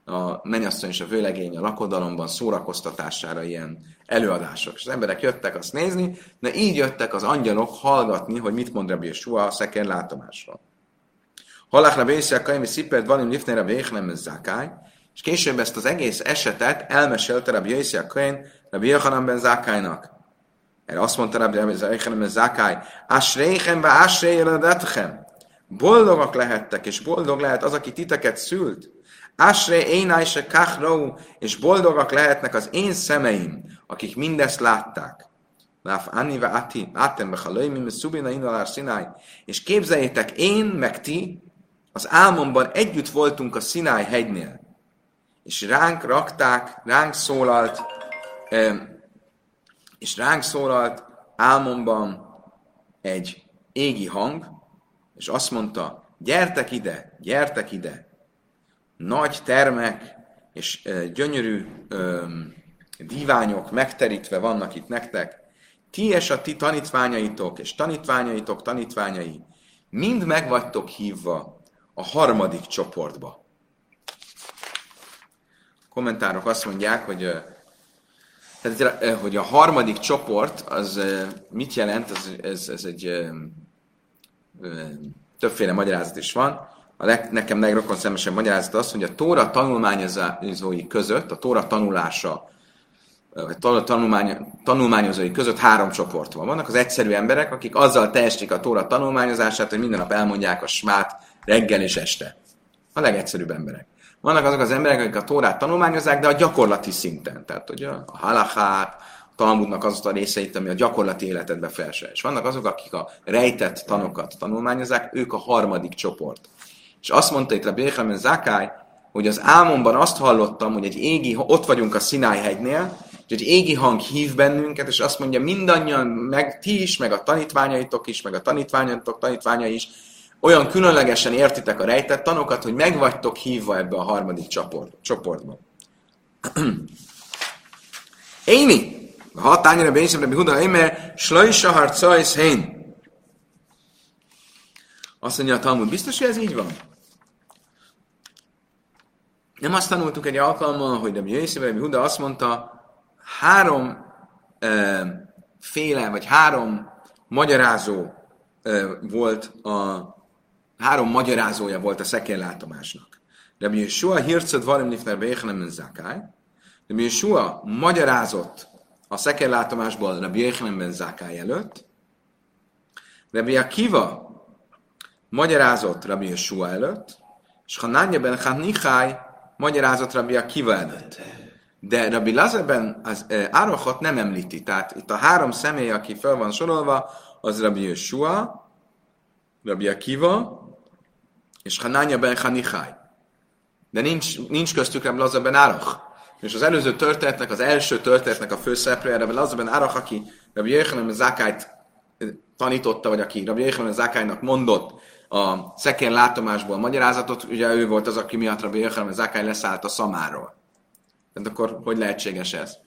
a menyasszony és a vőlegény a lakodalomban szórakoztatására ilyen előadások. És az emberek jöttek azt nézni, de így jöttek az angyalok hallgatni, hogy mit mond Rabbi Yeshua a szeker látomásról. Halach Rabbi Yeshua Kaimi Szipert Valim Lifne Rabbi Yechnem Zakály, és később ezt az egész esetet elmesélte Rabbi Yeshua Kain Rabbi Yochanan ben Zakálynak. Erre azt mondta Rabbi Yechnem ben Zakály, Asreichem be Asrei Boldogak lehettek, és boldog lehet az, aki titeket szült. Asre énáj se kachró, és boldogak lehetnek az én szemeim, akik mindezt látták. Láf Anni ve Ati, Atem be Halajmi, Szubina Indalár Sináj. És képzeljétek, én meg ti az álmomban együtt voltunk a Sináj hegynél. És ránk rakták, ránk szólalt, és ránk szólalt álmomban egy égi hang, és azt mondta, gyertek ide, gyertek ide, nagy termek és gyönyörű díványok megterítve vannak itt nektek, ti és a ti tanítványaitok, és tanítványaitok tanítványai, mind megvagytok hívva a harmadik csoportba. A kommentárok azt mondják, hogy, hogy a harmadik csoport, az mit jelent, ez, ez, ez egy többféle magyarázat is van. A leg, nekem legrokon szemesen magyarázat az, hogy a Tóra tanulmányozói között, a Tóra tanulása, vagy tanulmány, tanulmányozói között három csoport van. Vannak az egyszerű emberek, akik azzal teljesítik a Tóra tanulmányozását, hogy minden nap elmondják a smát reggel és este. A legegyszerűbb emberek. Vannak azok az emberek, akik a Tórát tanulmányozzák, de a gyakorlati szinten. Tehát, hogy a halachát, Talmudnak az a részeit, ami a gyakorlati életedbe felső. És vannak azok, akik a rejtett tanokat tanulmányozzák, ők a harmadik csoport. És azt mondta itt a Béchamen Zakály, hogy az álmomban azt hallottam, hogy egy égi, ott vagyunk a Sinai hegynél, és egy égi hang hív bennünket, és azt mondja, mindannyian, meg ti is, meg a tanítványaitok is, meg a tanítványaitok tanítványai is, olyan különlegesen értitek a rejtett tanokat, hogy megvagytok hívva ebbe a harmadik csoport, csoportba. Émi, ha tányra bénysem, Rabbi Huda Eimer, slajsa harcajsz hén. Azt mondja a Talmud, biztos, hogy ez így van? Nem azt tanultuk egy alkalommal, hogy Rabbi Jöjszöv, Rabbi Huda azt mondta, három e, féle, vagy három magyarázó e, volt a három magyarázója volt a szekérlátomásnak. Rabbi Yeshua hircet varim nifner beichenem zakály. Rabbi Yeshua magyarázott a szekerlátomásból Rabbi Yechanan ben Zákály előtt, Rabbi Akiva magyarázott Rabbi Yeshua előtt, és Hananya ben Hanichai magyarázott Rabbi Akiva előtt. De Rabbi Lazarben az e, nem említi, tehát itt a három személy, aki fel van sorolva, az Rabbi Yeshua, Rabbi Akiva, és Hanánya ben Hanichai. De nincs, nincs köztük Rabbi Lazar ben Árach. És az előző történetnek, az első történetnek a főszereplője, Rabbi Lazar ben Árach, aki Rabbi Yechanem Zakályt tanította, vagy aki Rabbi Yechanem Zakálynak mondott a szekér látomásból magyarázatot, ugye ő volt az, aki miatt Rabbi Yechanem Zakály leszállt a szamáról. Tehát akkor hogy lehetséges ez?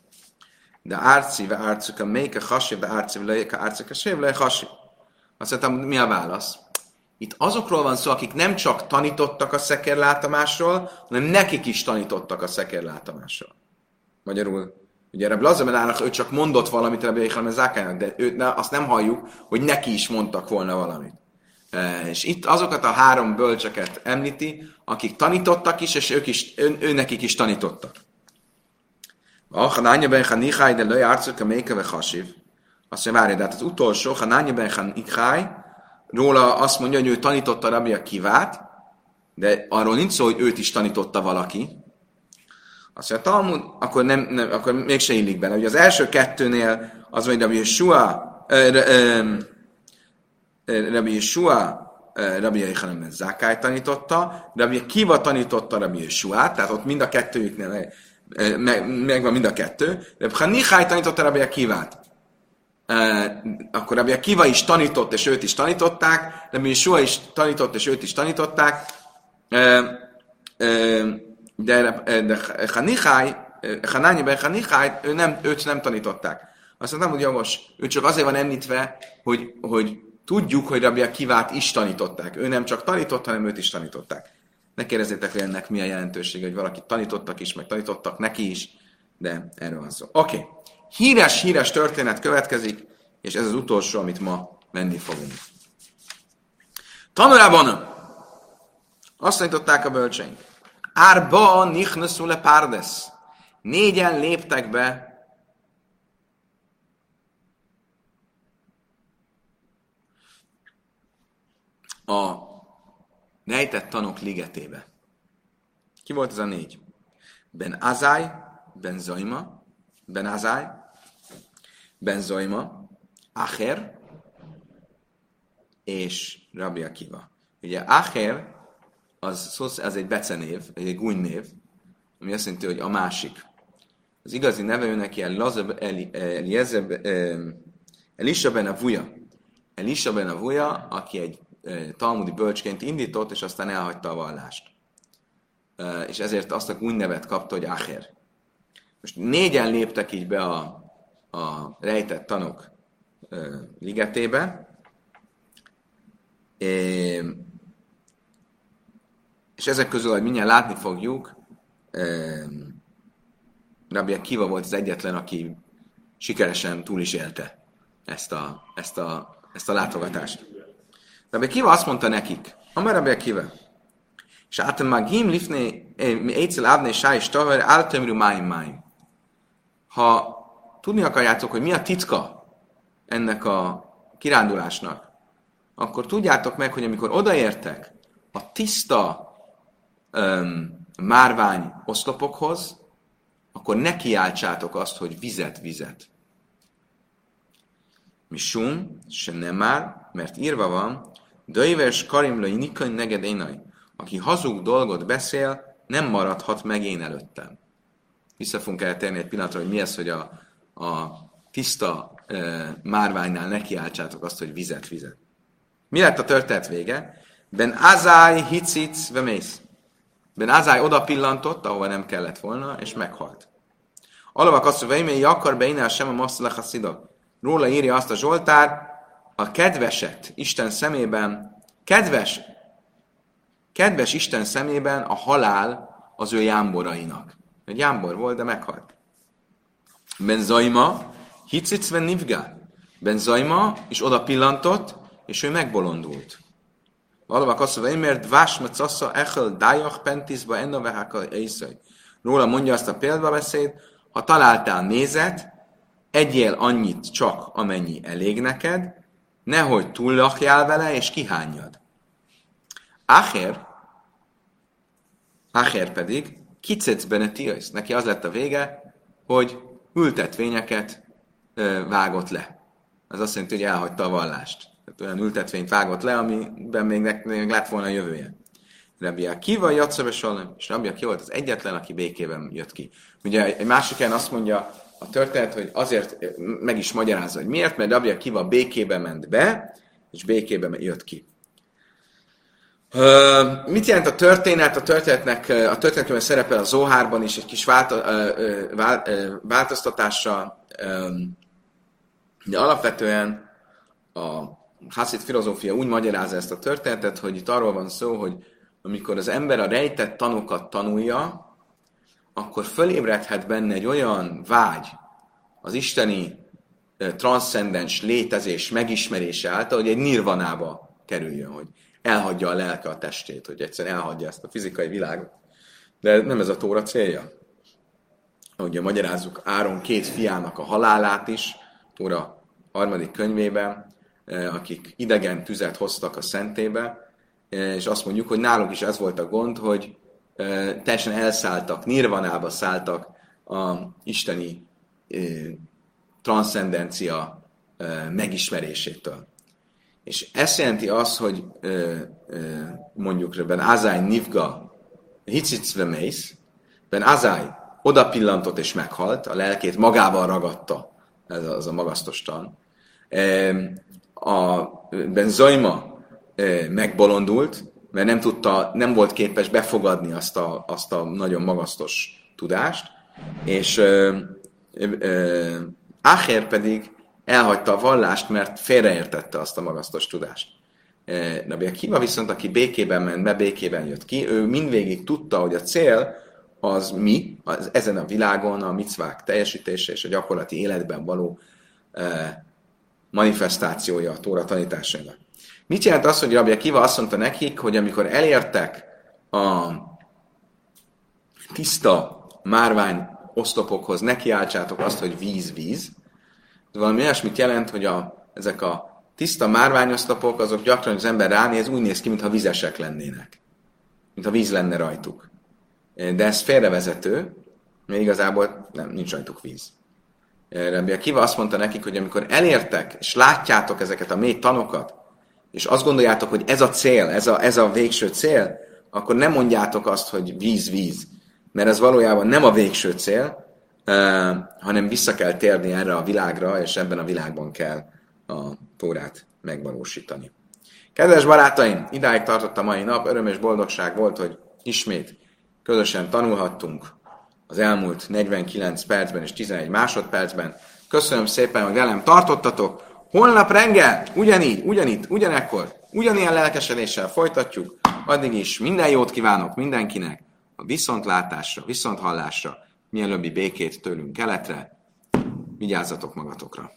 De árci, ve árcuka, melyik a hasi, ve árci, ve árcuka, sév, le hasi. Azt mondtam, mi a válasz? Itt azokról van szó, akik nem csak tanítottak a szekerlátomásról, hanem nekik is tanítottak a szekerlátomásról. Magyarul, ugye erre Blazemelának ő csak mondott valamit Rabbi Yechanem Zákának, de ő, ne, azt nem halljuk, hogy neki is mondtak volna valamit. És itt azokat a három bölcseket említi, akik tanítottak is, és ők is, ő, ő nekik is tanítottak. A Hanánya ben Hanichai, de löj arcuk a méke hasiv. Azt mondja, várj, de hát az utolsó, Hanánya ben Hanichai, róla azt mondja, hogy ő tanította Rabbi Kivát, de arról nincs szó, hogy őt is tanította valaki. Azt mondja, Talmud, akkor, nem, nem, akkor mégse illik bele. Ugye az első kettőnél az mondja, Rabbi Yeshua, Rabbi Yeshua, Rabbi Yechanem Zákály tanította, Rabbi Kiva tanította Rabbi Yeshua, tehát ott mind a kettőjüknél megvan meg mind a kettő, de ha Nihai tanította Rabbi Kivát, akkor Rabbi Kiva is tanított, és őt is tanították, Rabbi Sua is tanított, és őt is tanították, de, de Hanihai, Hanányi ben Hanihai, ő nem, őt nem tanították. Azt mondtam, hogy jogos, ő csak azért van említve, hogy, hogy tudjuk, hogy Rabbi Kivát is tanították. Ő nem csak tanított, hanem őt is tanították. Ne kérdezzétek, hogy ennek mi a jelentősége, hogy valaki tanítottak is, meg tanítottak neki is, de erről van szó. Oké. Okay. Híres, híres történet következik, és ez az utolsó, amit ma menni fogunk. Tanulában azt tanították a bölcseink. Árba nichnesule párdes. Négyen léptek be a rejtett tanok ligetébe. Ki volt ez a négy? Ben Azai, Ben Zaima, Ben Azai, Ben Zaima, Acher és Rabbi Akiva. Ugye Acher az, az egy becenév, egy gúnynév, ami azt jelenti, hogy a másik. Az igazi neve ő neki Elizabeth Elisha ben Avuja. Elisha ben Avuja, aki egy talmudi bölcsként indított, és aztán elhagyta a vallást. És ezért azt a úgy kapta, hogy Acher. Most négyen léptek így be a, a rejtett tanok ligetébe, és ezek közül, hogy mindjárt látni fogjuk, Rabbi Kiva volt az egyetlen, aki sikeresen túl is élte ezt a, ezt a, ezt a látogatást. Rabbi Kiva azt mondta nekik, Amar Rabbi Kiva, és átem magim lifné, éjszel ávné sáj stavar, áltömrű máim máim. Ha tudni akarjátok, hogy mi a titka ennek a kirándulásnak, akkor tudjátok meg, hogy amikor odaértek a tiszta um, márvány oszlopokhoz, akkor ne kiáltsátok azt, hogy vizet, vizet. Misum, se nem már, mert írva van, Döjves karimlai nikany neged énaj. Aki hazug dolgot beszél, nem maradhat meg én előttem. Vissza fogunk eltérni egy pillanatra, hogy mi ez, hogy a, a tiszta e, márványnál nekiáltsátok azt, hogy vizet, vizet. Mi lett a történet vége? Ben Azai hicic vemész. Ben Azai oda pillantott, ahova nem kellett volna, és meghalt. Alavak azt hogy akar be sem a masszalach Róla írja azt a Zsoltár, a kedveset Isten szemében, kedves, kedves Isten szemében a halál az ő jámborainak. Egy jámbor volt, de meghalt. Ben Zaima, hicicve nivgá. Ben Zaima is oda pillantott, és ő megbolondult. Valóban azt mondja, mert vásma cassa echel dájach pentisba enna veháka éjszaj. Róla mondja azt a példabeszéd, ha találtál mézet, egyél annyit csak, amennyi elég neked, nehogy túllakjál vele, és kihányjad. Acher, Acher pedig kicetsz benne tiajsz. Neki az lett a vége, hogy ültetvényeket ö, vágott le. Ez azt jelenti, hogy elhagyta a vallást. Tehát olyan ültetvényt vágott le, amiben még, még lett volna a jövője. Rabbi Akiva Salem, és Rabbi Akiva volt az egyetlen, aki békében jött ki. Ugye egy másik helyen azt mondja a történet, hogy azért meg is magyarázza, hogy miért, mert Rabbi Akiva békébe ment be, és békében jött ki. Mit jelent a történet? A történetnek, a történetben szerepel a Zohárban is egy kis vált, uh, változtatással, de alapvetően a Hasid filozófia úgy magyarázza ezt a történetet, hogy itt arról van szó, hogy amikor az ember a rejtett tanokat tanulja, akkor fölébredhet benne egy olyan vágy az isteni transzcendens létezés megismerése által, hogy egy nirvanába kerüljön, hogy elhagyja a lelke a testét, hogy egyszerűen elhagyja ezt a fizikai világot. De nem ez a tóra célja. Ahogy magyarázzuk Áron két fiának a halálát is, Tóra harmadik könyvében, akik idegen tüzet hoztak a szentébe, és azt mondjuk, hogy náluk is ez volt a gond, hogy teljesen elszálltak, nirvanába szálltak a isteni transzcendencia megismerésétől. És ez jelenti azt, hogy mondjuk Ben Azai Nivga Hicicvemész, Ben Azai oda pillantott és meghalt, a lelkét magával ragadta, ez az a magasztostan. A Ben Zajma megbolondult, mert nem tudta, nem volt képes befogadni azt a, azt a nagyon magasztos tudást, és ö, pedig elhagyta a vallást, mert félreértette azt a magasztos tudást. Rabbi Akiva viszont, aki békében ment be, békében jött ki, ő mindvégig tudta, hogy a cél az mi, az ezen a világon a micvák teljesítése és a gyakorlati életben való manifestációja a Tóra tanításainak. Mit jelent az, hogy Rabbi Akiva azt mondta nekik, hogy amikor elértek a tiszta márvány oszlopokhoz, nekiáltsátok azt, hogy víz, víz. Ez valami olyasmit jelent, hogy a, ezek a tiszta márványoszlopok, azok gyakran az ember ránéz, úgy néz ki, mintha vizesek lennének. Mintha víz lenne rajtuk. De ez félrevezető, mert igazából nem, nincs rajtuk víz. Rabbi Akiva azt mondta nekik, hogy amikor elértek, és látjátok ezeket a mély tanokat, és azt gondoljátok, hogy ez a cél, ez a, ez a végső cél, akkor nem mondjátok azt, hogy víz, víz, mert ez valójában nem a végső cél, uh, hanem vissza kell térni erre a világra, és ebben a világban kell a tórát megvalósítani. Kedves barátaim, idáig tartott a mai nap, öröm és boldogság volt, hogy ismét közösen tanulhattunk az elmúlt 49 percben és 11 másodpercben. Köszönöm szépen, hogy velem tartottatok. Holnap reggel, ugyanígy, ugyanitt, ugyanekkor, ugyanilyen lelkesedéssel folytatjuk. Addig is minden jót kívánok mindenkinek, a viszontlátásra, viszonthallásra, mielőbbi békét tőlünk keletre. Vigyázzatok magatokra!